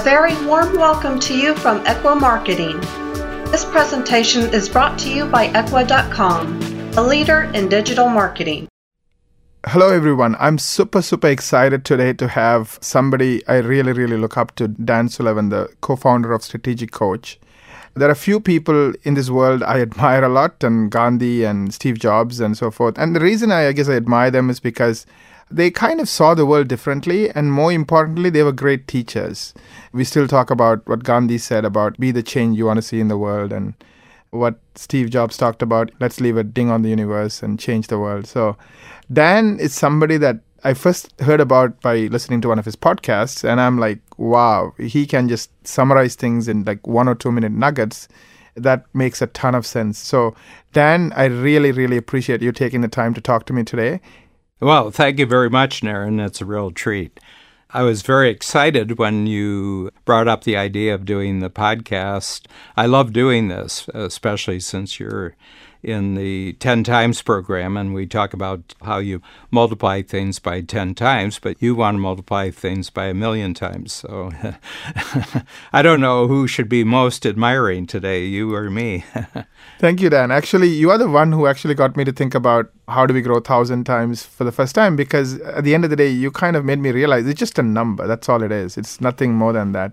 A very warm welcome to you from Ekwa Marketing. This presentation is brought to you by Ekwa.com, a leader in digital marketing. Hello, everyone. I'm super, super excited today to have somebody I really, really look up to, Dan Sullivan, the co founder of Strategic Coach. There are few people in this world I admire a lot, and Gandhi and Steve Jobs and so forth. And the reason I, I guess I admire them is because they kind of saw the world differently, and more importantly, they were great teachers. We still talk about what Gandhi said about be the change you want to see in the world, and what Steve Jobs talked about let's leave a ding on the universe and change the world. So, Dan is somebody that I first heard about by listening to one of his podcasts, and I'm like, wow, he can just summarize things in like one or two minute nuggets. That makes a ton of sense. So, Dan, I really, really appreciate you taking the time to talk to me today. Well, thank you very much, Naren. It's a real treat. I was very excited when you brought up the idea of doing the podcast. I love doing this, especially since you're in the 10 times program and we talk about how you multiply things by 10 times, but you want to multiply things by a million times. So I don't know who should be most admiring today, you or me. Thank you, Dan. Actually, you are the one who actually got me to think about how do we grow a thousand times for the first time because at the end of the day, you kind of made me realize it's just a number. That's all it is. It's nothing more than that.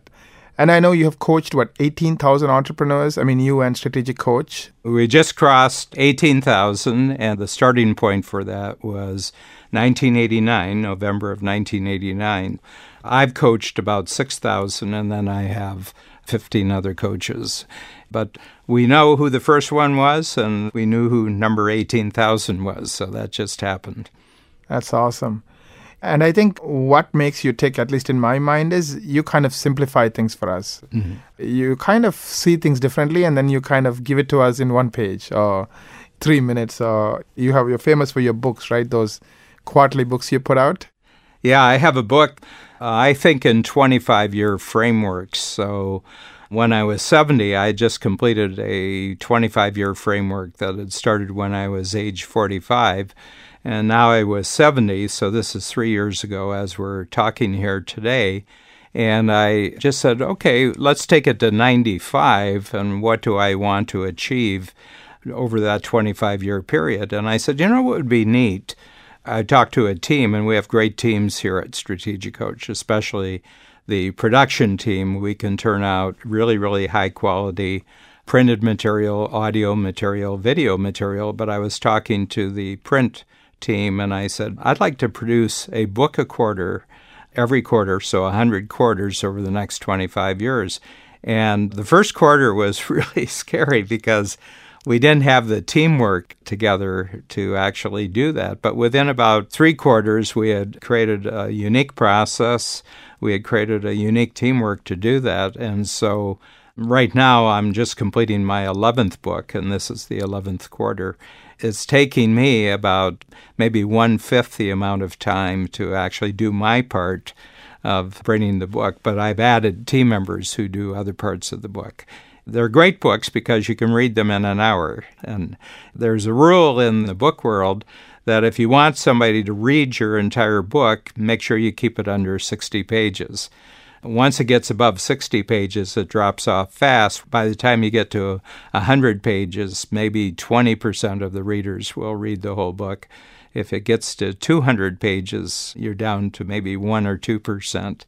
And I know you have coached, what, 18,000 entrepreneurs? I mean, you and Strategic Coach. We just crossed 18,000, and the starting point for that was 1989, November of 1989. I've coached about 6,000, and then I have 15 other coaches. But we know who the first one was, and we knew who number 18,000 was, so that just happened. That's awesome. And I think what makes you tick, at least in my mind, is you kind of simplify things for us. Mm-hmm. You kind of see things differently and then you kind of give it to us in one page or three minutes. Or you have you're famous for your books, right? Those quarterly books you put out. Yeah, I have a book. Uh, I think in 25 year frameworks. So when I was 70, I just completed a 25 year framework that had started when I was age 45 and now I was 70, so this is three years ago as we're talking here today. And I just said, okay, let's take it to 95, and what do I want to achieve over that 25 year period? And I said, you know what would be neat? I talked to a team, and we have great teams here at Strategic Coach, especially the production team. We can turn out really, really high quality printed material, audio material, video material. But I was talking to the print team and I said, I'd like to produce a book a quarter every quarter, so 100 quarters over the next 25 years. And the first quarter was really scary because we didn't have the teamwork together to actually do that. But within about three quarters, we had created a unique process. We had created a unique teamwork to do that. And so right now, I'm just completing my 11th book, and this is the 11th quarter it's taking me about maybe one fifth the amount of time to actually do my part of bringing the book, but I've added team members who do other parts of the book. They're great books because you can read them in an hour. And there's a rule in the book world that if you want somebody to read your entire book, make sure you keep it under 60 pages. Once it gets above 60 pages, it drops off fast. By the time you get to 100 pages, maybe 20% of the readers will read the whole book. If it gets to 200 pages, you're down to maybe 1 or 2%.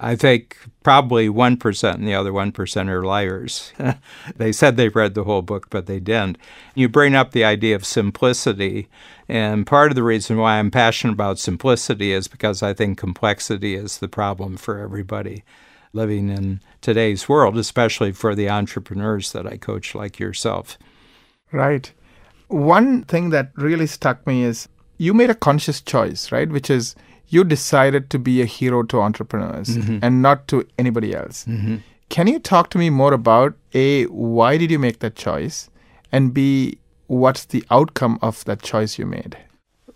I think probably 1% and the other 1% are liars. they said they read the whole book, but they didn't. You bring up the idea of simplicity. And part of the reason why I'm passionate about simplicity is because I think complexity is the problem for everybody living in today's world, especially for the entrepreneurs that I coach like yourself. Right. One thing that really stuck me is you made a conscious choice, right? Which is you decided to be a hero to entrepreneurs mm-hmm. and not to anybody else. Mm-hmm. Can you talk to me more about A, why did you make that choice? And B, what's the outcome of that choice you made?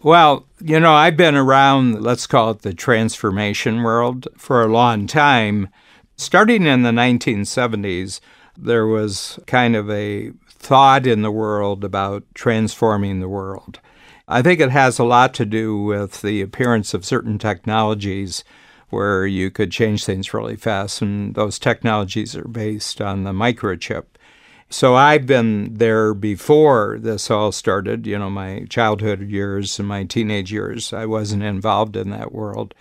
Well, you know, I've been around, let's call it the transformation world, for a long time. Starting in the 1970s, there was kind of a thought in the world about transforming the world. I think it has a lot to do with the appearance of certain technologies where you could change things really fast. And those technologies are based on the microchip. So I've been there before this all started, you know, my childhood years and my teenage years. I wasn't involved in that world.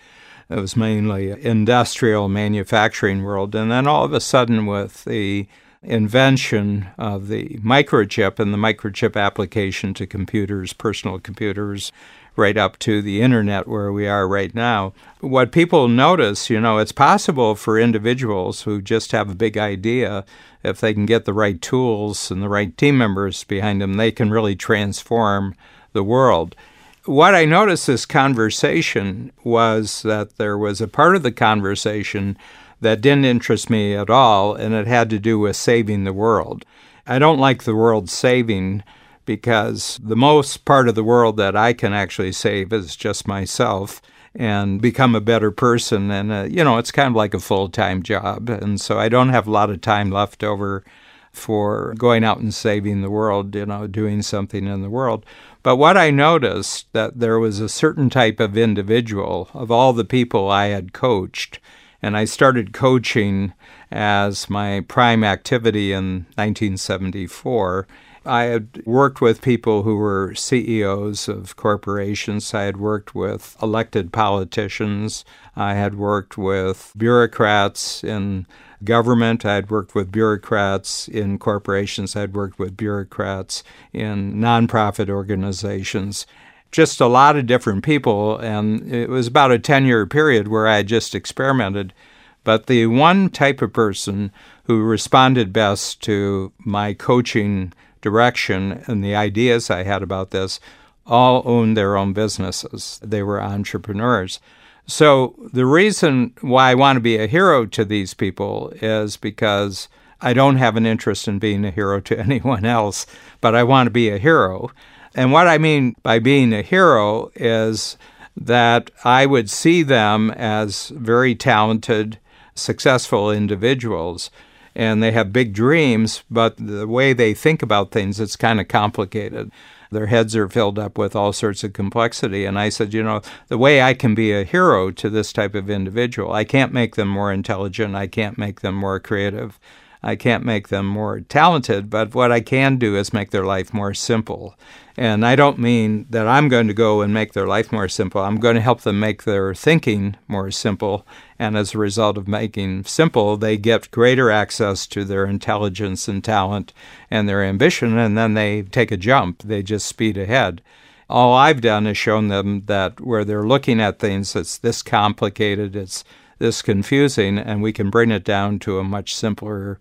It was mainly industrial manufacturing world. And then all of a sudden with the invention of the microchip and the microchip application to computers, personal computers, right up to the internet where we are right now. What people notice, you know, it's possible for individuals who just have a big idea, if they can get the right tools and the right team members behind them, they can really transform the world. What I noticed this conversation was that there was a part of the conversation that didn't interest me at all, and it had to do with saving the world. I don't like the world saving because the most part of the world that I can actually save is just myself and become a better person. And, uh, you know, it's kind of like a full time job. And so I don't have a lot of time left over for going out and saving the world, you know, doing something in the world. But what I noticed that there was a certain type of individual of all the people I had coached, and I started coaching as my prime activity in 1974 I had worked with people who were CEOs of corporations. I had worked with elected politicians. I had worked with bureaucrats in government. I had worked with bureaucrats in corporations. I had worked with bureaucrats in nonprofit organizations. Just a lot of different people. And it was about a 10 year period where I just experimented. But the one type of person who responded best to my coaching direction and the ideas I had about this all owned their own businesses. They were entrepreneurs. So the reason why I want to be a hero to these people is because I don't have an interest in being a hero to anyone else, but I want to be a hero. And what I mean by being a hero is that I would see them as very talented, successful individuals and they have big dreams, but the way they think about things, it's kind of complicated. Their heads are filled up with all sorts of complexity. And I said, you know, the way I can be a hero to this type of individual, I can't make them more intelligent, I can't make them more creative. I can't make them more talented, but what I can do is make their life more simple. And I don't mean that I'm going to go and make their life more simple. I'm going to help them make their thinking more simple. And as a result of making simple, they get greater access to their intelligence and talent and their ambition, and then they take a jump. They just speed ahead. All I've done is shown them that where they're looking at things it's this complicated, it's this confusing, and we can bring it down to a much simpler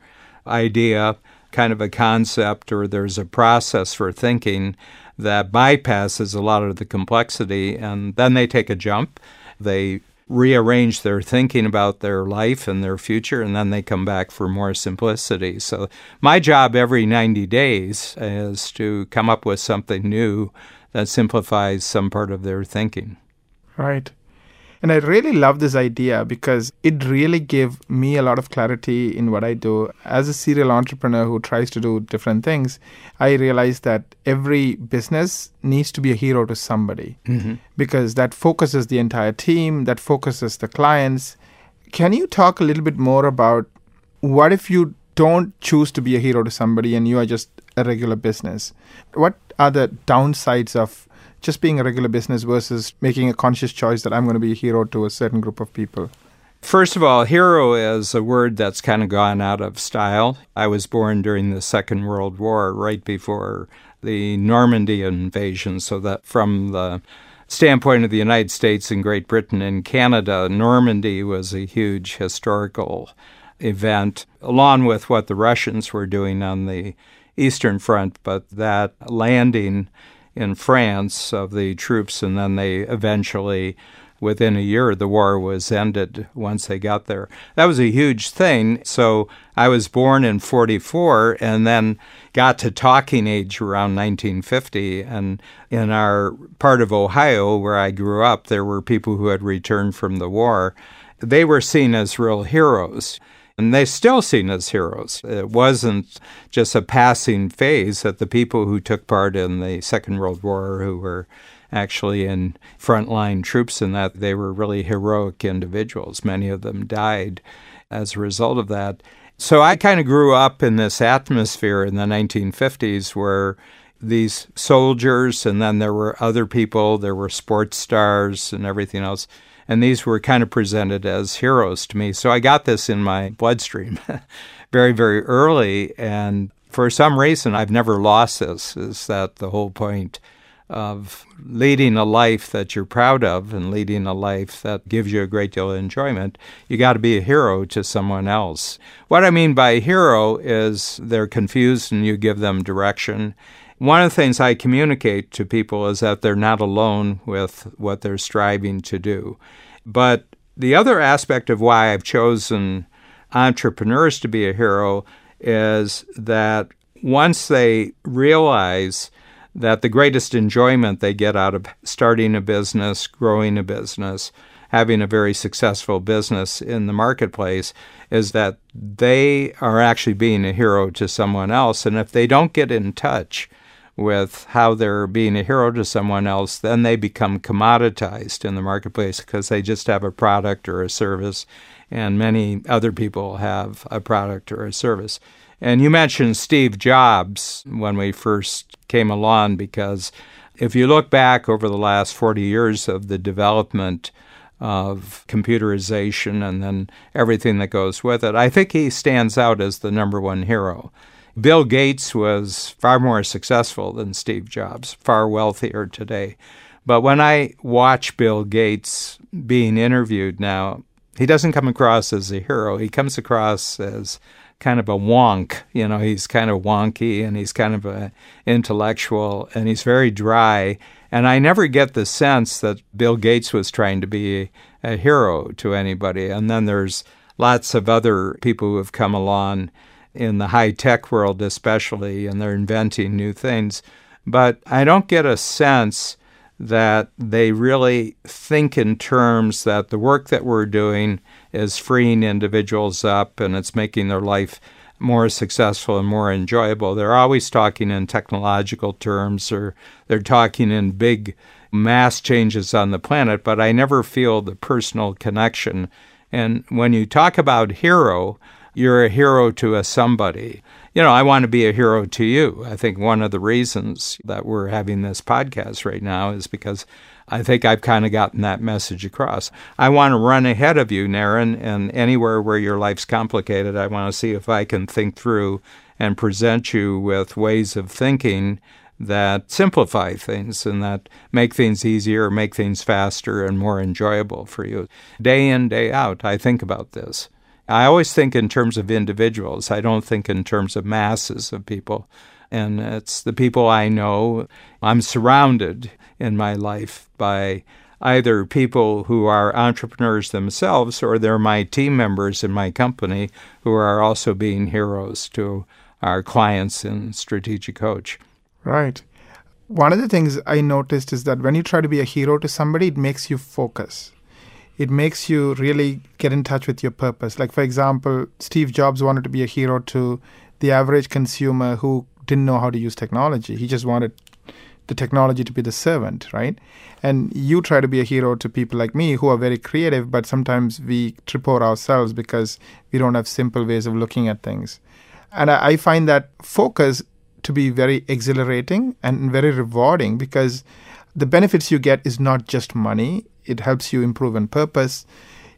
idea, kind of a concept, or there's a process for thinking that bypasses a lot of the complexity, and then they take a jump. They rearrange their thinking about their life and their future, and then they come back for more simplicity. So, my job every 90 days is to come up with something new that simplifies some part of their thinking. Right. And I really love this idea because it really gave me a lot of clarity in what I do. As a serial entrepreneur who tries to do different things, I realized that every business needs to be a hero to somebody mm-hmm. because that focuses the entire team, that focuses the clients. Can you talk a little bit more about what if you don't choose to be a hero to somebody and you are just a regular business? What are the downsides of just being a regular business versus making a conscious choice that I'm going to be a hero to a certain group of people? First of all, hero is a word that's kind of gone out of style. I was born during the Second World War, right before the Normandy invasion, so that from the standpoint of the United States and Great Britain and Canada, Normandy was a huge historical event, along with what the Russians were doing on the Eastern Front. But that landing in France of the troops, and then they eventually, within a year, the war was ended once they got there. That was a huge thing. So I was born in 44 and then got to talking age around 1950. And in our part of Ohio where I grew up, there were people who had returned from the war. They were seen as real heroes. And they're still seen as heroes. It wasn't just a passing phase that the people who took part in the Second World War, who were actually in frontline troops and that they were really heroic individuals. Many of them died as a result of that. So I kind of grew up in this atmosphere in the 1950s where these soldiers, and then there were other people, there were sports stars and everything else. And these were kind of presented as heroes to me. So I got this in my bloodstream very, very early. And for some reason, I've never lost this. Is that the whole point of leading a life that you're proud of and leading a life that gives you a great deal of enjoyment? You got to be a hero to someone else. What I mean by hero is they're confused and you give them direction one of the things I communicate to people is that they're not alone with what they're striving to do. But the other aspect of why I've chosen entrepreneurs to be a hero is that once they realize that the greatest enjoyment they get out of starting a business, growing a business, having a very successful business in the marketplace is that they are actually being a hero to someone else. And if they don't get in touch with how they're being a hero to someone else, then they become commoditized in the marketplace because they just have a product or a service, and many other people have a product or a service. And you mentioned Steve Jobs when we first came along because if you look back over the last 40 years of the development of computerization and then everything that goes with it, I think he stands out as the number one hero. Bill Gates was far more successful than Steve Jobs, far wealthier today. But when I watch Bill Gates being interviewed now, he doesn't come across as a hero. He comes across as kind of a wonk. You know, he's kind of wonky and he's kind of an intellectual and he's very dry. And I never get the sense that Bill Gates was trying to be a, hero to anybody. And then there's lots of other people who have come along in the high tech world, especially, and they're inventing new things. But I don't get a sense that they really think in terms that the work that we're doing is freeing individuals up and it's making their life more successful and more enjoyable. They're always talking in technological terms or they're talking in big mass changes on the planet, but I never feel the personal connection. And when you talk about hero, you're a hero to a somebody. You know, I want to be a hero to you. I think one of the reasons that we're having this podcast right now is because I think I've kind of gotten that message across. I want to run ahead of you, Naren, and anywhere where your life's complicated, I want to see if I can think through and present you with ways of thinking that simplify things and that make things easier, make things faster, and more enjoyable for you. Day in, day out, I think about this. I always think in terms of individuals. I don't think in terms of masses of people. And it's the people I know. I'm surrounded in my life by either people who are entrepreneurs themselves or they're my team members in my company who are also being heroes to our clients in Strategic Coach. Right. One of the things I noticed is that when you try to be a hero to somebody, it makes you focus it makes you really get in touch with your purpose. Like, for example, Steve Jobs wanted to be a hero to the average consumer who didn't know how to use technology. He just wanted the technology to be the servant, right? And you try to be a hero to people like me who are very creative, but sometimes we trip over ourselves because we don't have simple ways of looking at things. And I, find that focus to be very exhilarating and very rewarding because the benefits you get is not just money. It helps you improve in purpose.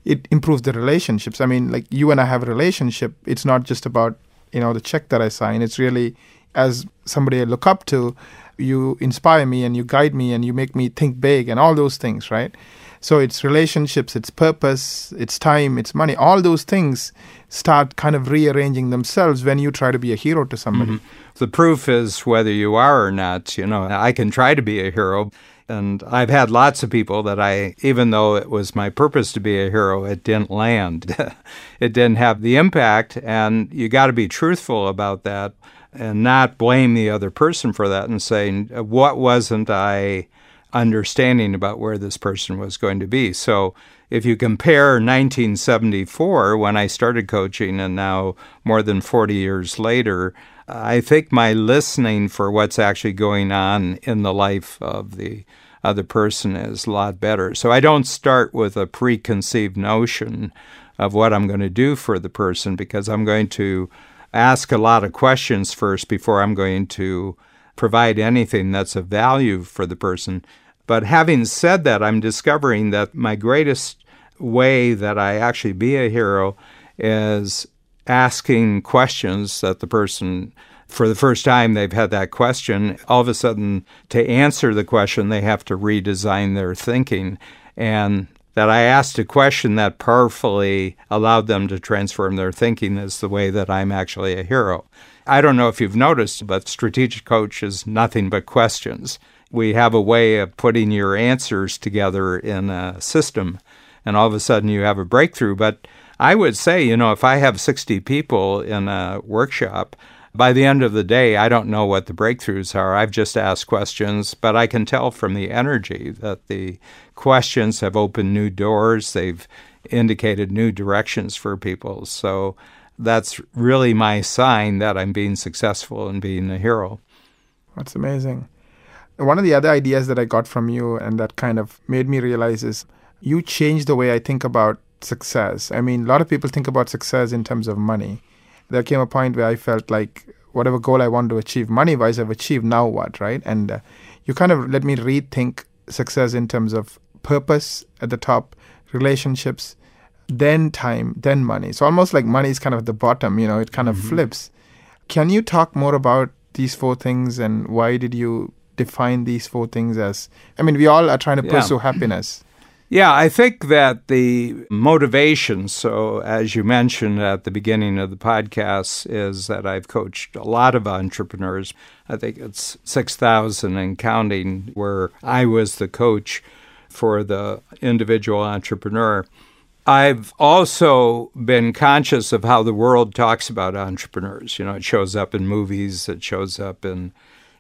It improves the relationships. I mean like you and i have a relationship. It's not just about you know the check that i sign. It's really as somebody i look up to you inspire me and you guide me and you make me think big and all those things right so it's relationships it's purpose it's time it's money all those things start kind of rearranging themselves when you try to be a hero to somebody mm-hmm. the proof is whether you are or not you know i can try to be a hero and I've had lots of people that I, even though it was my purpose to be a hero, it didn't land. it didn't have the impact. And you got to be truthful about that and not blame the other person for that and saying, what wasn't I understanding about where this person was going to be? So if you compare 1974, when I started coaching, and now more than 40 years later, I think my listening for what's actually going on in the life of the other person is a lot better. So I don't start with a preconceived notion of what I'm going to do for the person because I'm going to ask a lot of questions first before I'm going to provide anything that's of value for the person. But having said that, I'm discovering that my greatest way that I actually be a hero is asking questions that the person for the first time they've had that question, all of a sudden, to answer the question, they have to redesign their thinking. And that I asked a question that powerfully allowed them to transform their thinking is the way that I'm actually a hero. I don't know if you've noticed, but Strategic Coach is nothing but questions. We have a way of putting your answers together in a system, and all of a sudden you have a breakthrough. But I would say, you know, if I have 60 people in a workshop, by the end of the day, I don't know what the breakthroughs are. I've just asked questions, but I can tell from the energy that the questions have opened new doors. They've indicated new directions for people. So that's really my sign that I'm being successful and being a hero. That's amazing. One of the other ideas that I got from you and that kind of made me realize is you changed the way I think about success. I mean, a lot of people think about success in terms of money there came a point where I felt like whatever goal I want to achieve money wise, I've achieved. Now what, right? And uh, you kind of let me rethink success in terms of purpose at the top, relationships, then time, then money. So almost like money is kind of at the bottom, you know, it kind of mm-hmm. flips. Can you talk more about these four things and why did you define these four things as? I mean, we all are trying to yeah. pursue happiness. Yeah, I think that the motivation, so as you mentioned at the beginning of the podcast, is that I've coached a lot of entrepreneurs. I think it's 6,000 and counting, where I was the coach for the individual entrepreneur. I've also been conscious of how the world talks about entrepreneurs. You know, it shows up in movies, it shows up in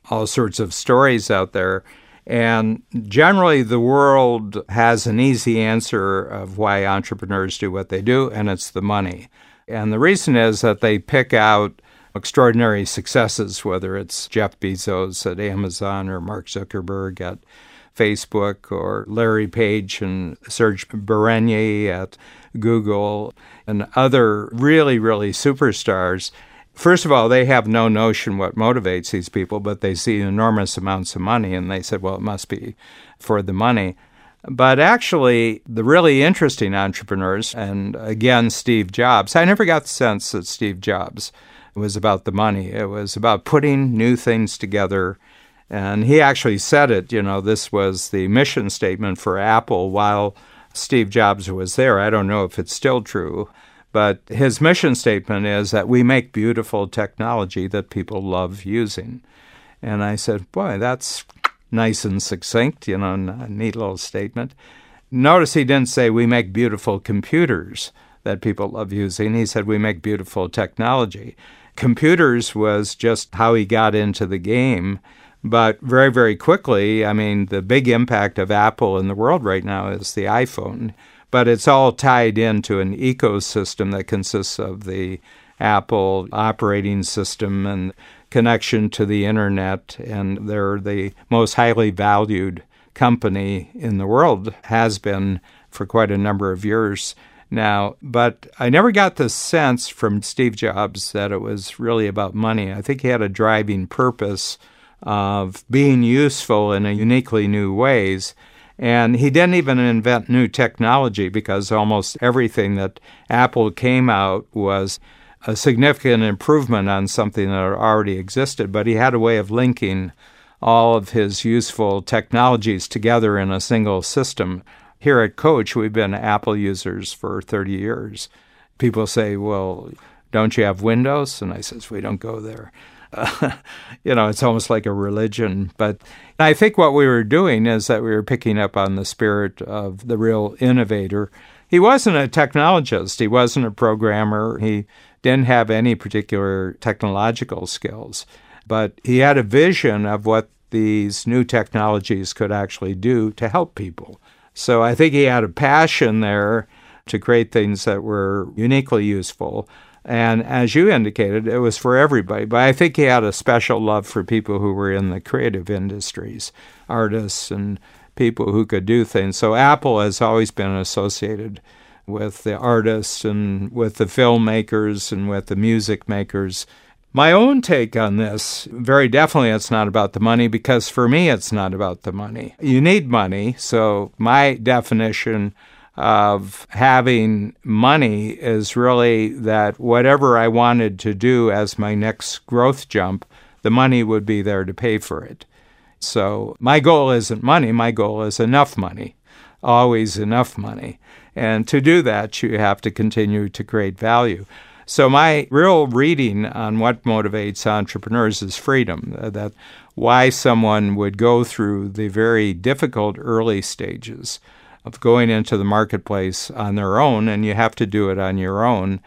all sorts of stories out there. And generally, the world has an easy answer of why entrepreneurs do what they do, and it's the money. And the reason is that they pick out extraordinary successes, whether it's Jeff Bezos at Amazon or Mark Zuckerberg at Facebook or Larry Page and Serge Brin at Google and other really, really superstars. First of all, they have no notion what motivates these people, but they see enormous amounts of money and they said, well, it must be for the money. But actually, the really interesting entrepreneurs, and again, Steve Jobs, I never got the sense that Steve Jobs was about the money. It was about putting new things together. And he actually said it, you know, this was the mission statement for Apple while Steve Jobs was there. I don't know if it's still true. But his mission statement is that we make beautiful technology that people love using. And I said, boy, that's nice and succinct, you know, a neat little statement. Notice he didn't say we make beautiful computers that people love using. He said we make beautiful technology. Computers was just how he got into the game. But very, very quickly, I mean, the big impact of Apple in the world right now is the iPhone but it's all tied into an ecosystem that consists of the Apple operating system and connection to the internet, and they're the most highly valued company in the world, has been for quite a number of years now. But I never got the sense from Steve Jobs that it was really about money. I think he had a driving purpose of being useful in a uniquely new ways and he didn't even invent new technology because almost everything that Apple came out was a significant improvement on something that already existed, but he had a way of linking all of his useful technologies together in a single system. Here at Coach, we've been Apple users for 30 years. People say, well, don't you have Windows? And I says, we don't go there. You know, it's almost like a religion. But I think what we were doing is that we were picking up on the spirit of the real innovator. He wasn't a technologist, he wasn't a programmer, he didn't have any particular technological skills, but he had a vision of what these new technologies could actually do to help people. So I think he had a passion there to create things that were uniquely useful. And as you indicated, it was for everybody. But I think he had a special love for people who were in the creative industries, artists and people who could do things. So Apple has always been associated with the artists and with the filmmakers and with the music makers. My own take on this, very definitely, it's not about the money because for me, it's not about the money. You need money. So, my definition of having money is really that whatever I wanted to do as my next growth jump, the money would be there to pay for it. So my goal isn't money, my goal is enough money, always enough money. And to do that, you have to continue to create value. So my real reading on what motivates entrepreneurs is freedom, uh, that why someone would go through the very difficult early stages of going into the marketplace on their own, and you have to do it on your own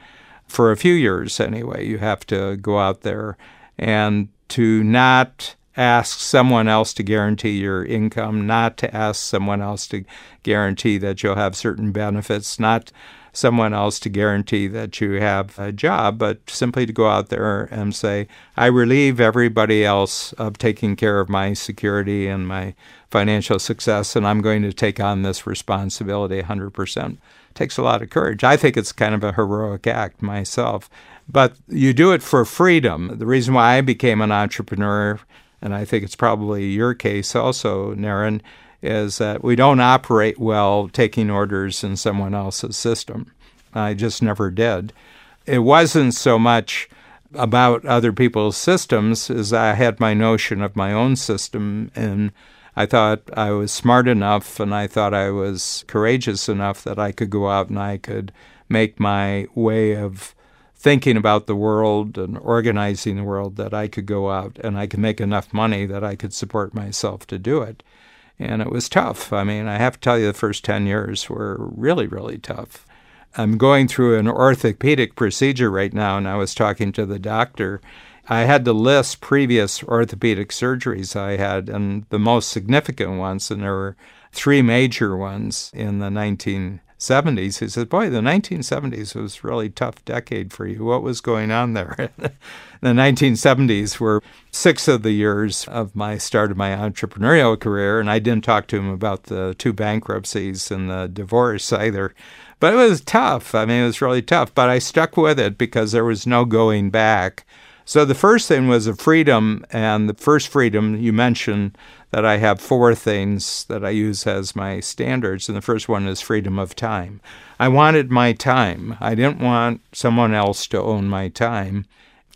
for a few years anyway. You have to go out there and to not ask someone else to guarantee your income, not to ask someone else to guarantee that you'll have certain benefits, not someone else to guarantee that you have a job, but simply to go out there and say, I relieve everybody else of taking care of my security and my financial success, and I'm going to take on this responsibility 100%. It takes a lot of courage. I think it's kind of a heroic act myself. But you do it for freedom. The reason why I became an entrepreneur and I think it's probably your case also, Naren, is that we don't operate well taking orders in someone else's system. I just never did. It wasn't so much about other people's systems as I had my notion of my own system and I thought I was smart enough and I thought I was courageous enough that I could go out and I could make my way of thinking about the world and organizing the world that I could go out and I could make enough money that I could support myself to do it. And it was tough. I mean, I have to tell you, the first 10 years were really, really tough. I'm going through an orthopedic procedure right now, and I was talking to the doctor. I had to list previous orthopedic surgeries I had, and the most significant ones, and there were three major ones in the 19 70s. He said, Boy, the 1970s was a really tough decade for you. What was going on there? the 1970s were six of the years of my start of my entrepreneurial career, and I didn't talk to him about the two bankruptcies and the divorce either. But it was tough. I mean, it was really tough, but I stuck with it because there was no going back. So the first thing was a freedom, and the first freedom you mentioned that I have four things that I use as my standards, and the first one is freedom of time. I wanted my time. I didn't want someone else to own my time.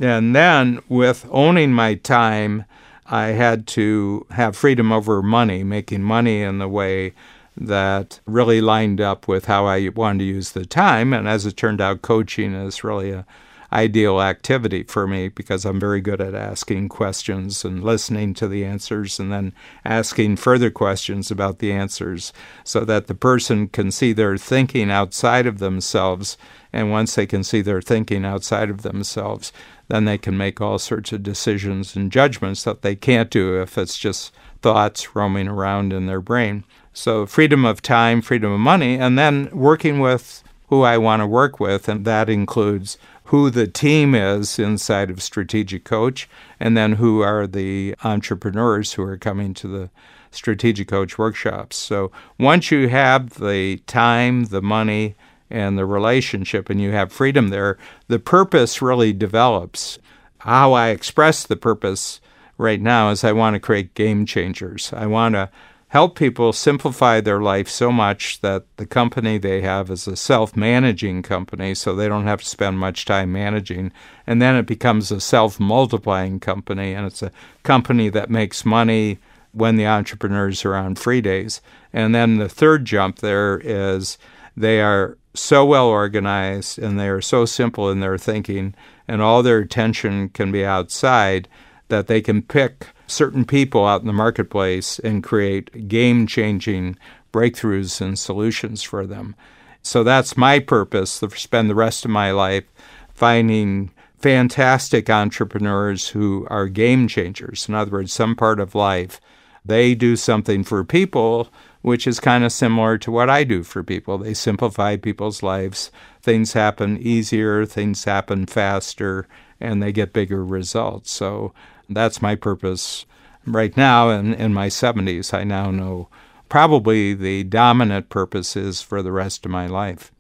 And then with owning my time, I had to have freedom over money, making money in the way that really lined up with how I wanted to use the time. And as it turned out, coaching is really a ideal activity for me because I'm very good at asking questions and listening to the answers and then asking further questions about the answers so that the person can see their thinking outside of themselves. And once they can see their thinking outside of themselves, then they can make all sorts of decisions and judgments that they can't do if it's just thoughts roaming around in their brain. So, freedom of time, freedom of money, and then working with who I want to work with, and that includes who the team is inside of Strategic Coach, and then who are the entrepreneurs who are coming to the Strategic Coach workshops. So once you have the time, the money, and the relationship, and you have freedom there, the purpose really develops. How I express the purpose right now is I want to create game changers. I want to help people simplify their life so much that the company they have is a self managing company, so they don't have to spend much time managing. And then it becomes a self multiplying company, and it's a company that makes money when the entrepreneurs are on free days. And then the third jump there is they are so well organized and they are so simple in their thinking, and all their attention can be outside that they can pick certain people out in the marketplace and create game changing breakthroughs and solutions for them. So that's my purpose to spend the rest of my life finding fantastic entrepreneurs who are game changers. In other words, some part of life, they do something for people which is kind of similar to what I do for people. They simplify people's lives. Things happen easier, things happen faster, and they get bigger results. So that's my purpose right now. In, in my 70s, I now know probably the dominant purpose is for the rest of my life.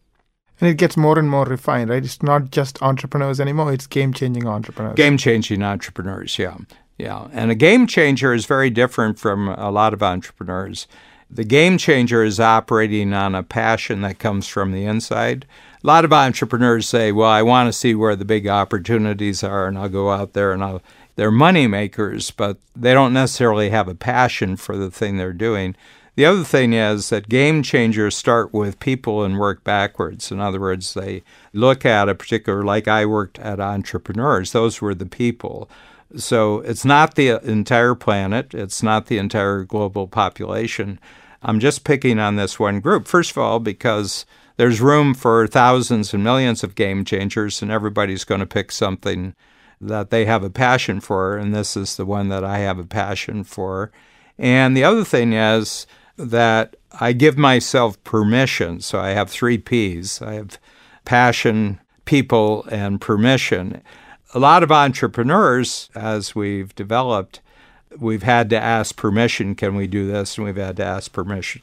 And it gets more and more refined, right? It's not just entrepreneurs anymore, it's game changing entrepreneurs. Game changing entrepreneurs, yeah. Yeah. And a game changer is very different from a lot of entrepreneurs. The game changer is operating on a passion that comes from the inside. A lot of entrepreneurs say, Well, I want to see where the big opportunities are, and I'll go out there and I'll. They're money makers, but they don't necessarily have a passion for the thing they're doing. The other thing is that game changers start with people and work backwards. In other words, they look at a particular, like I worked at entrepreneurs, those were the people. So it's not the entire planet, it's not the entire global population. I'm just picking on this one group. First of all, because there's room for thousands and millions of game changers, and everybody's going to pick something that they have a passion for, and this is the one that I have a passion for. And the other thing is that I give myself permission. So I have three P's I have passion, people, and permission. A lot of entrepreneurs, as we've developed, we've had to ask permission can we do this? And we've had to ask permission.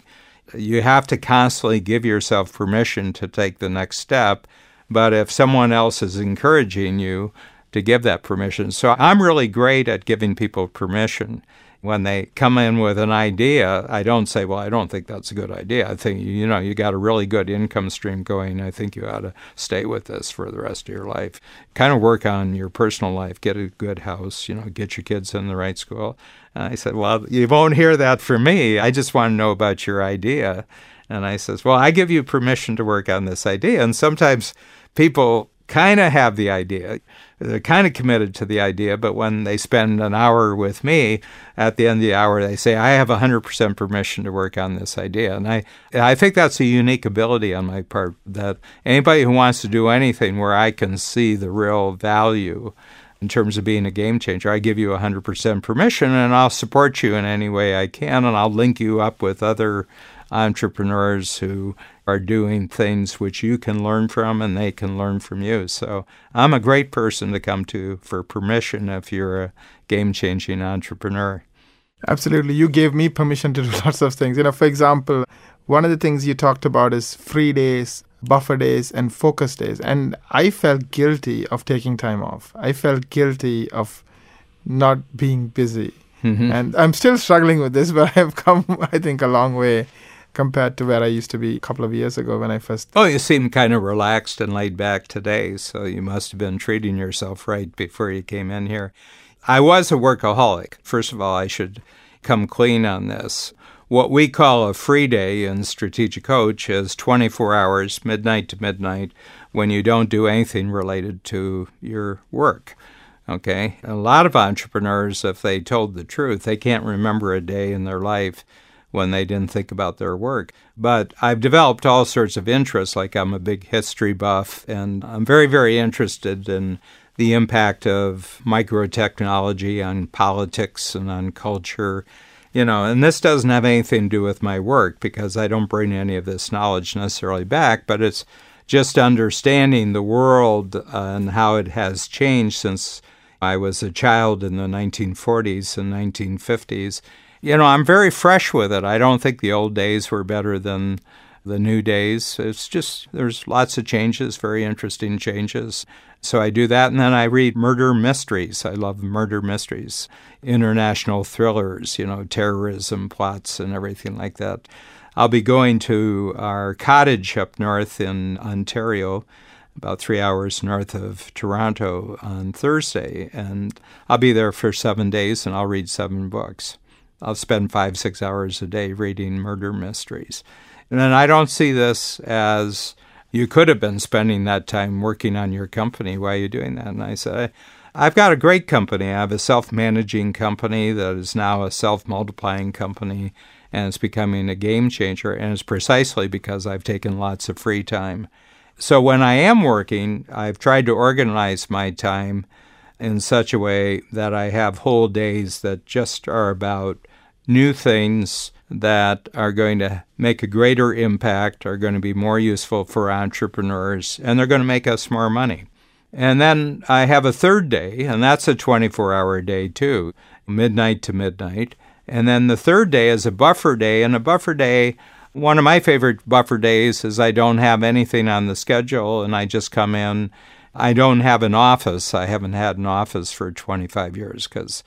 You have to constantly give yourself permission to take the next step. But if someone else is encouraging you, to give that permission. So I'm really great at giving people permission. When they come in with an idea, I don't say, Well, I don't think that's a good idea. I think, you know, you got a really good income stream going. I think you ought to stay with this for the rest of your life. Kind of work on your personal life, get a good house, you know, get your kids in the right school. And I said, Well, you won't hear that from me. I just want to know about your idea. And I says, Well, I give you permission to work on this idea. And sometimes people kind of have the idea. Uh, They're kind of committed to the idea, but when they spend an hour with me, at the end of the hour, they say, I have 100% permission to work on this idea. And I, I think that's a unique ability on my part that anybody who wants to do anything where I can see the real value in terms of being a game changer, I give you 100% permission and I'll support you in any way I can and I'll link you up with other entrepreneurs who are doing things which you can learn from and they can learn from you. So I'm a great person to come to for permission if you're a game changing entrepreneur. Absolutely. You gave me permission to do lots of things. You know, for example, one of the things you talked about is free days, buffer days, and focus days. And I felt guilty of taking time off. I felt guilty of not being busy. Mm-hmm. And I'm still struggling with this, but I've come, I think, a long way compared to where I used to be a couple of years ago when I first. Oh, you seem kind of relaxed and laid back today, so you must have been treating yourself right before you came in here. I was a workaholic. First of all, I should come clean on this. What we call a free day in Strategic Coach is 24 hours, midnight to midnight, when you don't do anything related to your work. Okay? A lot of entrepreneurs, if they told the truth, they can't remember a day in their life when they didn't think about their work. But I've developed all sorts of interests, like I'm a big history buff, and I'm very, very interested in the impact of microtechnology on politics and on culture. You know, and this doesn't have anything to do with my work because I don't bring any of this knowledge necessarily back, but it's just understanding the world uh, and how it has changed since I was a child in the 1940s and 1950s you know, I'm very fresh with it. I don't think the old days were better than the new days. It's just, there's lots of changes, very interesting changes. So I do that, and then I read murder mysteries. I love murder mysteries, international thrillers, you know, terrorism plots and everything like that. I'll be going to our cottage up north in Ontario, about three hours north of Toronto on Thursday, and I'll be there for seven days and I'll read seven books. I'll spend five, six hours a day reading murder mysteries. And I don't see this as you could have been spending that time working on your company. Why are you doing that? And I said, I've got a great company. I have a self managing company that is now a self multiplying company and it's becoming a game changer. And it's precisely because I've taken lots of free time. So when I am working, I've tried to organize my time in such a way that I have whole days that just are about new things that are going to make a greater impact, are going to be more useful for entrepreneurs, and they're going to make us more money. And then I have a third day, and that's a 24 hour day too, midnight to midnight. And then the third day is a buffer day. And a buffer day, one of my favorite buffer days is I don't have anything on the schedule and I just come in. I don't have an office. I haven't had an office for 25 years because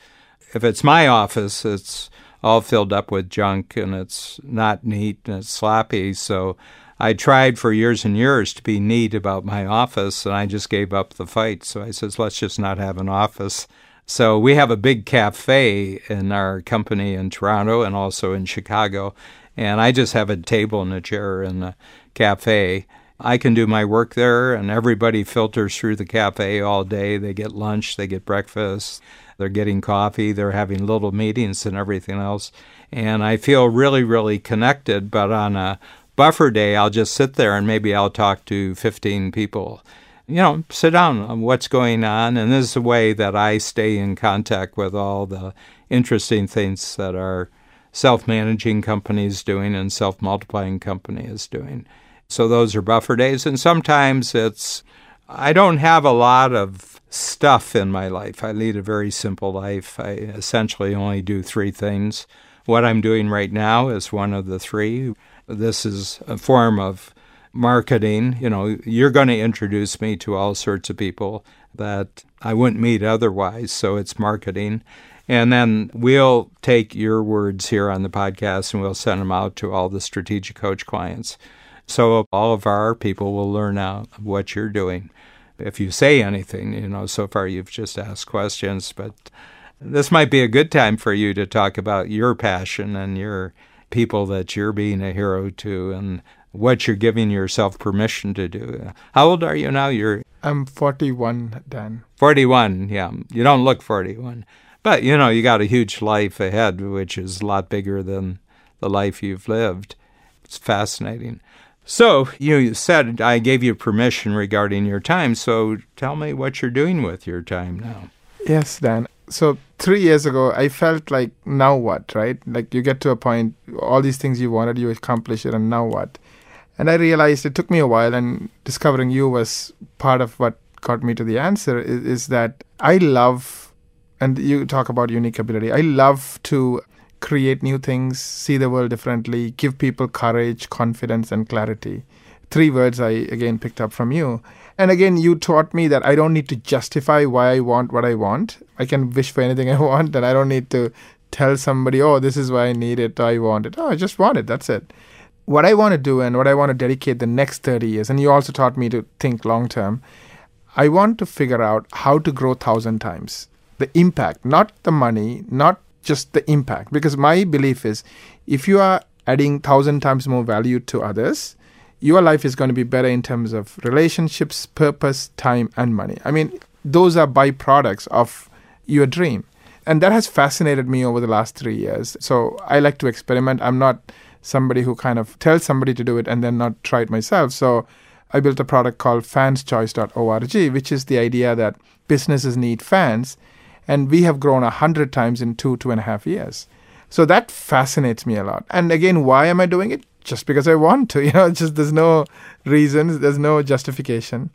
if it's my office, it's all filled up with junk and it's not neat and it's sloppy. So I tried for years and years to be neat about my office and I just gave up the fight. So I says, let's just not have an office. So we have a big cafe in our company in Toronto and also in Chicago. And I just have a table and a chair in the cafe. I can do my work there, and everybody filters through the cafe all day. They get lunch, they get breakfast, they're getting coffee, they're having little meetings and everything else. And I feel really, really connected. But on a buffer day, I'll just sit there and maybe I'll talk to 15 people. You know, sit down what's going on. And this is a way that I stay in contact with all the interesting things that our self managing company is doing and self multiplying company is doing. So those are buffer days. And sometimes it's, I don't have a lot of stuff in my life. I lead a very simple life. I essentially only do three things. What I'm doing right now is one of the three. This is a form of marketing. You know, you're going to introduce me to all sorts of people that I wouldn't meet otherwise. So it's marketing. And then we'll take your words here on the podcast and we'll send them out to all the strategic coach clients. So all of our people will learn out what you're doing. If you say anything, you know, so far you've just asked questions, but this might be a good time for you to talk about your passion and your people that you're being a hero to and what you're giving yourself permission to do. How old are you now? You're I'm 41, Dan. 41, yeah. You don't look 41. But, you know, you got a huge life ahead, which is a lot bigger than the life you've lived. It's fascinating. So you said I gave you permission regarding your time. So tell me what you're doing with your time now. Yes, Dan. So three years ago, I felt like, now what, right? Like you get to a point, all these things you wanted, you accomplish it, and now what? And I realized it took me a while, and discovering you was part of what got me to the answer is, is that I love, and you talk about unique ability, I love to create new things, see the world differently, give people courage, confidence, and clarity. Three words I again picked up from you. And again, you taught me that I don't need to justify why I want what I want. I can wish for anything I want, and I don't need to tell somebody, oh, this is why I need it, I want it. Oh, I just want it, that's it. What I want to do and what I want to dedicate the next 30 years, and you also taught me to think long term, I want to figure out how to grow thousand times. The impact, not the money, not just the impact. Because my belief is if you are adding thousand times more value to others, your life is going to be better in terms of relationships, purpose, time, and money. I mean, those are byproducts of your dream. And that has fascinated me over the last three years. So I like to experiment. I'm not somebody who kind of tells somebody to do it and then not try it myself. So I built a product called fanschoice.org, which is the idea that businesses need fans and we have grown a hundred times in two two and a half years. So that fascinates me a lot. And again why am i doing it? Just because i want to you know just there's no reasons there's no justification.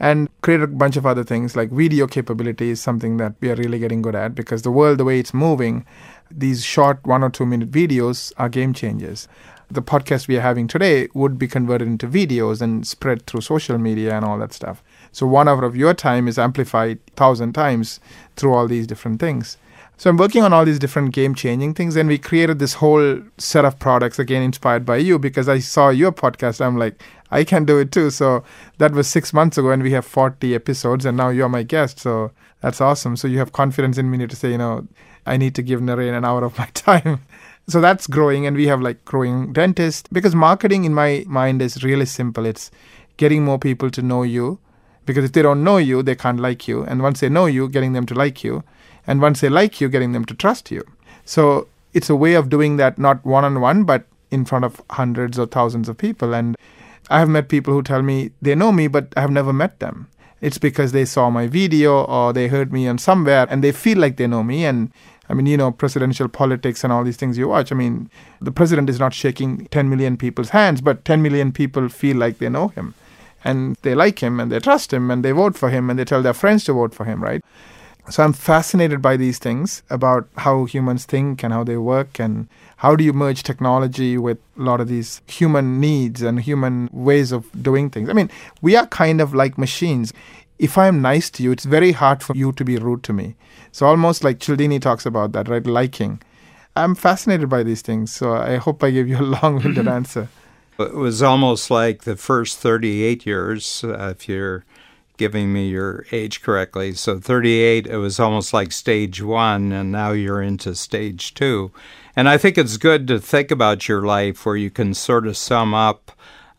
And create a bunch of other things like video capability is something that we are really getting good at because the world the way it's moving these short one or two minute videos are game changers. The podcast we are having today would be converted into videos and spread through social media and all that stuff so one hour of your time is amplified thousand times through all these different things. So I'm working on all these different game changing things, and we created this whole set of products again inspired by you because I saw your podcast. I'm like, I can do it too. So that was six months ago, and we have 40 episodes, and now you're my guest. So that's awesome. So you have confidence in me to say, you know, I need to give Naren an hour of my time. so that's growing, and we have like growing dentist because marketing in my mind is really simple. It's getting more people to know you because if they don't know you, they can't like you. And once they know you, getting them to like you. And once they like you, getting them to trust you. So it's a way of doing that not one on one, but in front of hundreds or thousands of people. And I have met people who tell me they know me, but I have never met them. It's because they saw my video or they heard me on somewhere and they feel like they know me. And I mean, you know, presidential politics and all these things you watch. I mean, the president is not shaking 10 million people's hands, but 10 million people feel like they know him and they like him and they trust him and they vote for him and they tell their friends to vote for him, right? So I'm fascinated by these things about how humans think and how they work and how do you merge technology with a lot of these human needs and human ways of doing things. I mean, we are kind of like machines. If I'm nice to you, it's very hard for you to be rude to me. So almost like Cialdini talks about that, right? Liking. I'm fascinated by these things. So I hope I gave you a long-winded mm-hmm. answer. It was almost like the first 38 years, uh, if you're giving me your age correctly. So 38, it was almost like stage one, and now you're into stage two. And I think it's good to think about your life where you can sort of sum up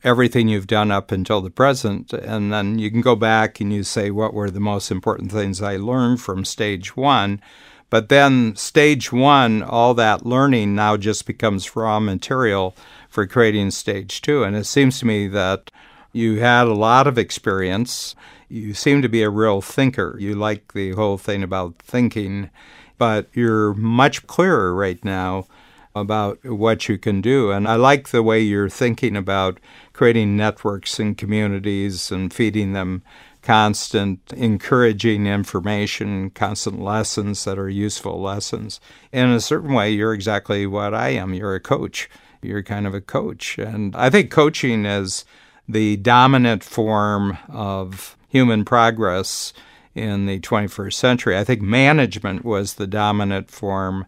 everything you've done up until the present, and then you can go back and you say, What were the most important things I learned from stage one? But then, stage one, all that learning now just becomes raw material for creating stage two. And it seems to me that you had a lot of experience you seem to be a real thinker. You like the whole thing about thinking, but you're much clearer right now about what you can do. And I like the way you're thinking about creating networks and communities and feeding them constant, encouraging information, constant lessons that are useful lessons. In a certain way, you're exactly what I am. You're a coach. You're kind of a coach. And I think coaching is the dominant form of human progress in the 21st century. I think management was the dominant form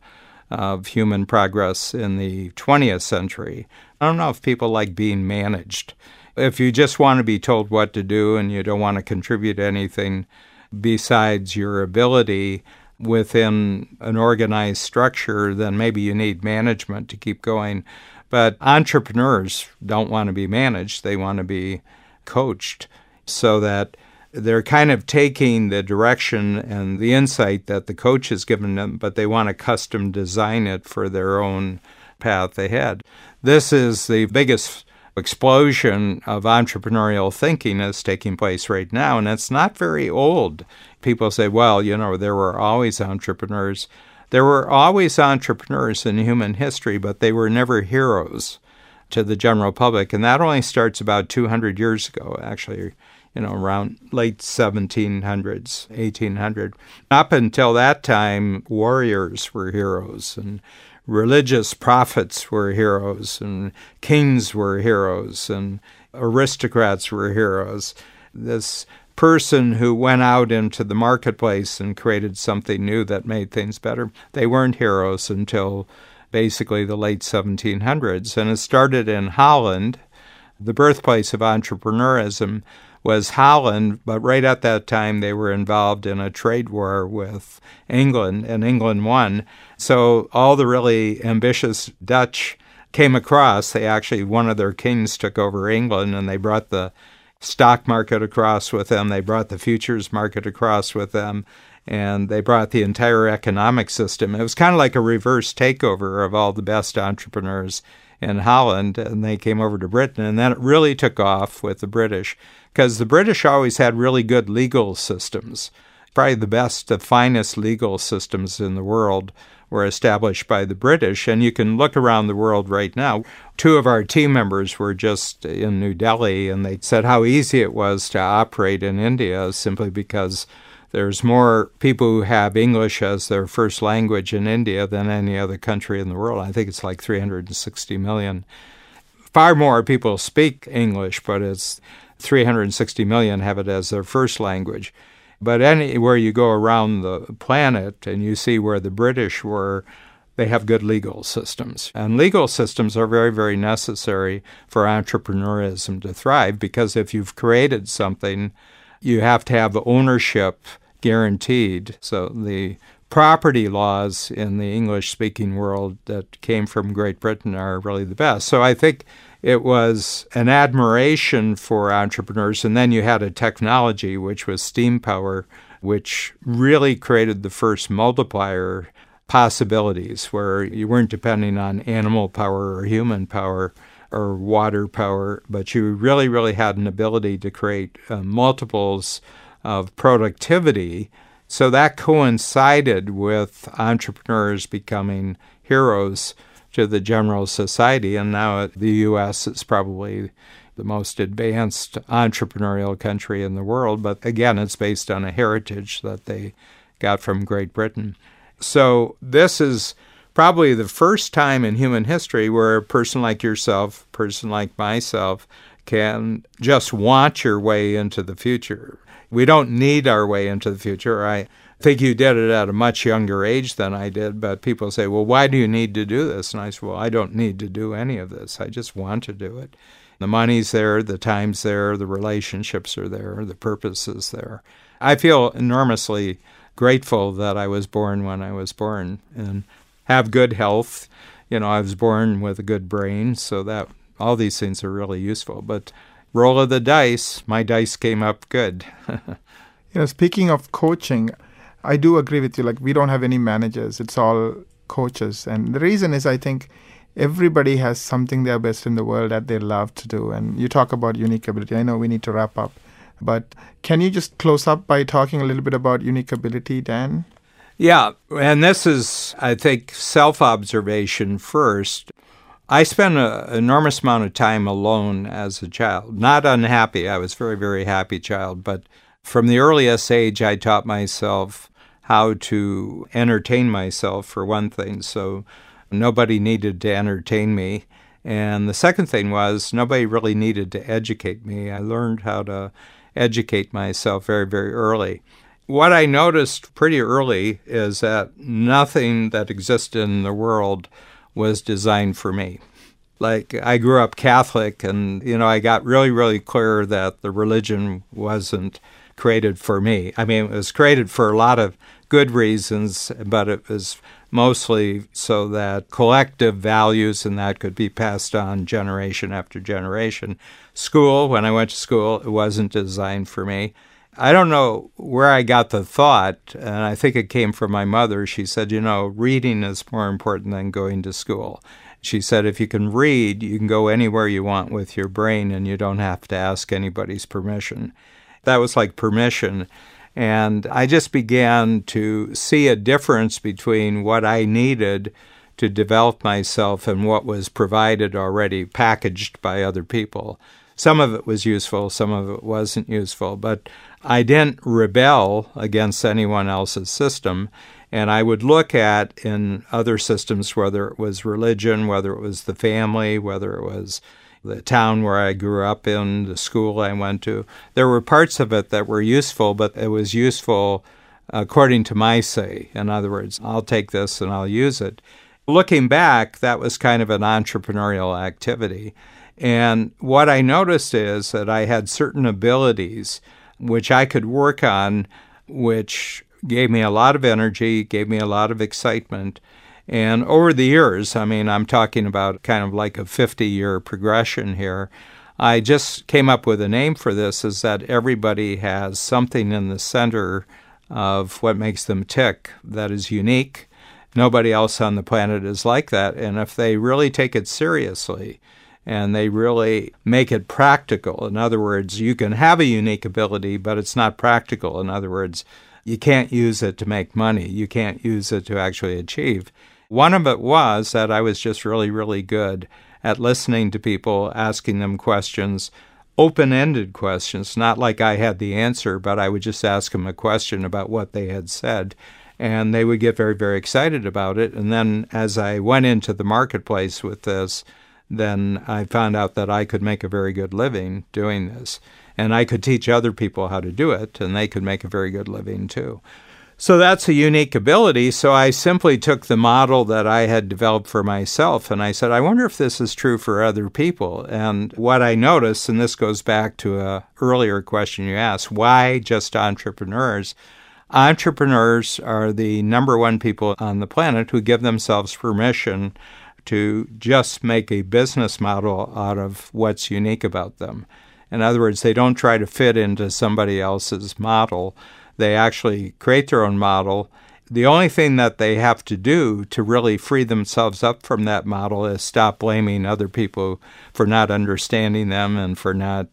of human progress in the 20th century. I don't know if people like being managed. If you just want to be told what to do and you don't want to contribute anything besides your ability within an organized structure, then maybe you need management to keep going. But entrepreneurs don't want to be managed, they want to be coached so that they're kind of taking the direction and the insight that the coach has given them, but they want to custom design it for their own path ahead. This is the biggest explosion of entrepreneurial thinking that's taking place right now, and it's not very old. People say, well, you know, there were always entrepreneurs. There were always entrepreneurs in human history, but they were never heroes to the general public. And that only starts about 200 years ago, actually you know, around late 1700s, 1800. Up until that time, warriors were heroes and religious prophets were heroes and kings were heroes and aristocrats were heroes. This person who went out into the marketplace and created something new that made things better, they weren't heroes until basically the late 1700s. And it started in Holland, the birthplace of entrepreneurism was Holland, but right at that time they were involved in a trade war with England, and England won. So all the really ambitious Dutch came across. They actually, one of their kings took over England, and they brought the stock market across with them, they brought the futures market across with them. And they brought the entire economic system. It was kind of like a reverse takeover of all the best entrepreneurs in Holland, and they came over to Britain. And then it really took off with the British because the British always had really good legal systems. Probably the best, the finest legal systems in the world were established by the British. And you can look around the world right now. Two of our team members were just in New Delhi, and they said how easy it was to operate in India simply because there's more people who have English as their first language in India than any other country in the world. I think it's like 360 million. Far more people speak English, but it's 360 million have it as their first language. But anywhere you go around the planet and you see where the British were, they have good legal systems. And legal systems are very, very necessary for entrepreneurism to thrive because if you've created something, you have to have ownership guaranteed. So the property laws in the English speaking world that came from Great Britain are really the best. So I think it was an admiration for entrepreneurs. And then you had a technology, which was steam power, which really created the first multiplier possibilities where you weren't depending on animal power or human power or water power, but you really, really had an ability to create uh, multiples of productivity. So that coincided with entrepreneurs becoming heroes to the general society. And now the U.S. is probably the most advanced entrepreneurial country in the world. But again, it's based on a heritage that they got from Great Britain. So this is probably the first time in human history where a person like yourself, person like myself, can just want your way into the future. We don't need our way into the future. I think you did it at a much younger age than I did, but people say, well, why do you need to do this? And I say, well, I don't need to do any of this. I just want to do it. The money's there, the time's there, the relationships are there, the purpose is there. I feel enormously grateful that I was born when I was born and have good health. You know, I was born with a good brain, so that all these things are really useful. But roll of the dice, my dice came up good. you know, speaking of coaching, I do agree with you. Like, we don't have any managers, it's all coaches. And the reason is, I think everybody has something they're best in the world that they love to do. And you talk about unique ability. I know we need to wrap up. But can you just close up by talking a little bit about unique ability, Dan? Yeah, and this is, I think, self observation first. I spent an enormous amount of time alone as a child. Not unhappy. I was very, very happy child. But from the earliest age, I taught myself how to entertain myself, for one thing. So nobody needed to entertain me. And the second thing was nobody really needed to educate me. I learned how to educate myself very, very early. What I noticed pretty early is that nothing that existed in the world was designed for me. Like, I grew up Catholic, and, you know, I got really, really clear that the religion wasn't created for me. I mean, it was created for a lot of good reasons, but it was mostly so that collective values and that could be passed on generation after generation. School, when I went to school, it wasn't designed for me. I don't know where I got the thought, and I think it came from my mother. She said, You know, reading is more important than going to school. She said, If you can read, you can go anywhere you want with your brain and you don't have to ask anybody's permission. That was like permission. And I just began to see a difference between what I needed to develop myself and what was provided already, packaged by other people. Some of it was useful, some of it wasn't useful, but I didn't rebel against anyone else's system. And I would look at in other systems, whether it was religion, whether it was the family, whether it was the town where I grew up in, the school I went to, there were parts of it that were useful, but it was useful according to my say. In other words, I'll take this and I'll use it. Looking back, that was kind of an entrepreneurial activity. And what I noticed is that I had certain abilities which I could work on, which gave me a lot of energy, gave me a lot of excitement. And over the years, I mean, I'm talking about kind of like a 50 year progression here. I just came up with a name for this is that everybody has something in the center of what makes them tick that is unique. Nobody else on the planet is like that. And if they really take it seriously, and they really make it practical. In other words, you can have a unique ability, but it's not practical. In other words, you can't use it to make money, you can't use it to actually achieve. One of it was that I was just really, really good at listening to people, asking them questions, open ended questions, not like I had the answer, but I would just ask them a question about what they had said. And they would get very, very excited about it. And then as I went into the marketplace with this, then I found out that I could make a very good living doing this. And I could teach other people how to do it, and they could make a very good living too. So that's a unique ability. So I simply took the model that I had developed for myself and I said, I wonder if this is true for other people. And what I noticed, and this goes back to a earlier question you asked, why just entrepreneurs? Entrepreneurs are the number one people on the planet who give themselves permission to just make a business model out of what's unique about them. In other words, they don't try to fit into somebody else's model. They actually create their own model. The only thing that they have to do to really free themselves up from that model is stop blaming other people for not understanding them and for not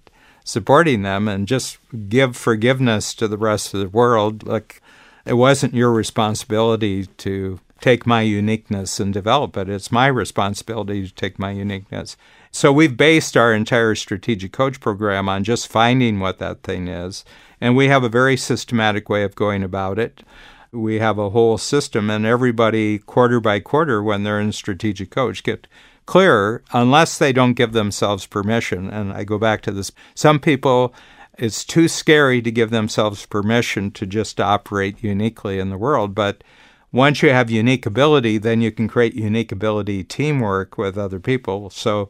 supporting them and just give forgiveness to the rest of the world. Like, it wasn't your responsibility to take my uniqueness and develop it. It's my responsibility to take my uniqueness. So we've based our entire strategic coach program on just finding what that thing is. And we have a very systematic way of going about it. we have a whole system, and everybody, quarter by quarter, when they're in strategic coach, get clearer unless they don't give themselves permission. And I go back to this some people, it's too scary to give themselves permission to just operate uniquely in the world. But once you have unique ability, then you can create unique ability teamwork with other people. So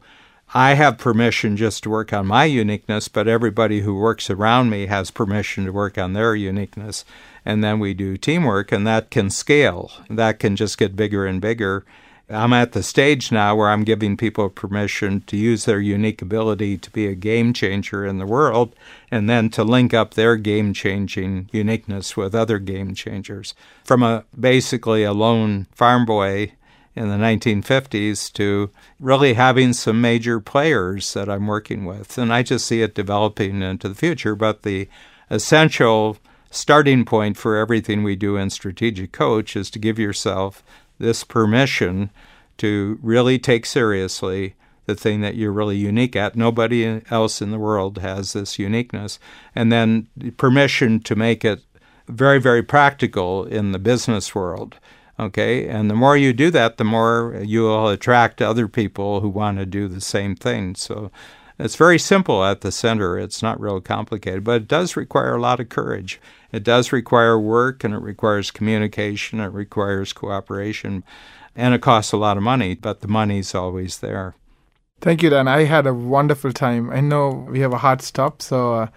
I have permission just to work on my uniqueness, but everybody who works around me has permission to work on their uniqueness. And then we do teamwork, and that can scale. That can just get bigger and bigger. I'm at the stage now where I'm giving people permission to use their unique ability to be a game changer in the world and then to link up their game changing uniqueness with other game changers. From a basically a lone farm boy in the 1950s to really having some major players that I'm working with. And I just see it developing into the future. But the essential starting point for everything we do in Strategic Coach is to give yourself this permission to really take seriously the thing that you're really unique at. Nobody else in the world has this uniqueness. And then permission to make it very, very practical in the business world. Okay, and the more you do that, the more you will attract other people who want to do the same thing. So it's very simple at the center. It's not real complicated, but it does require a lot of courage. It does require work and it requires communication, it requires cooperation, and it costs a lot of money, but the money's always there. Thank you, Dan. I had a wonderful time. I know we have a hard stop, so uh,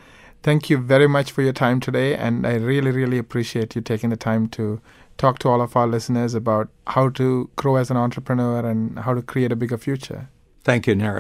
thank you very much for your time today, and I really, really appreciate you taking the time to talk to all of our listeners about how to grow as an entrepreneur and how to create a bigger future. Thank you, Nara.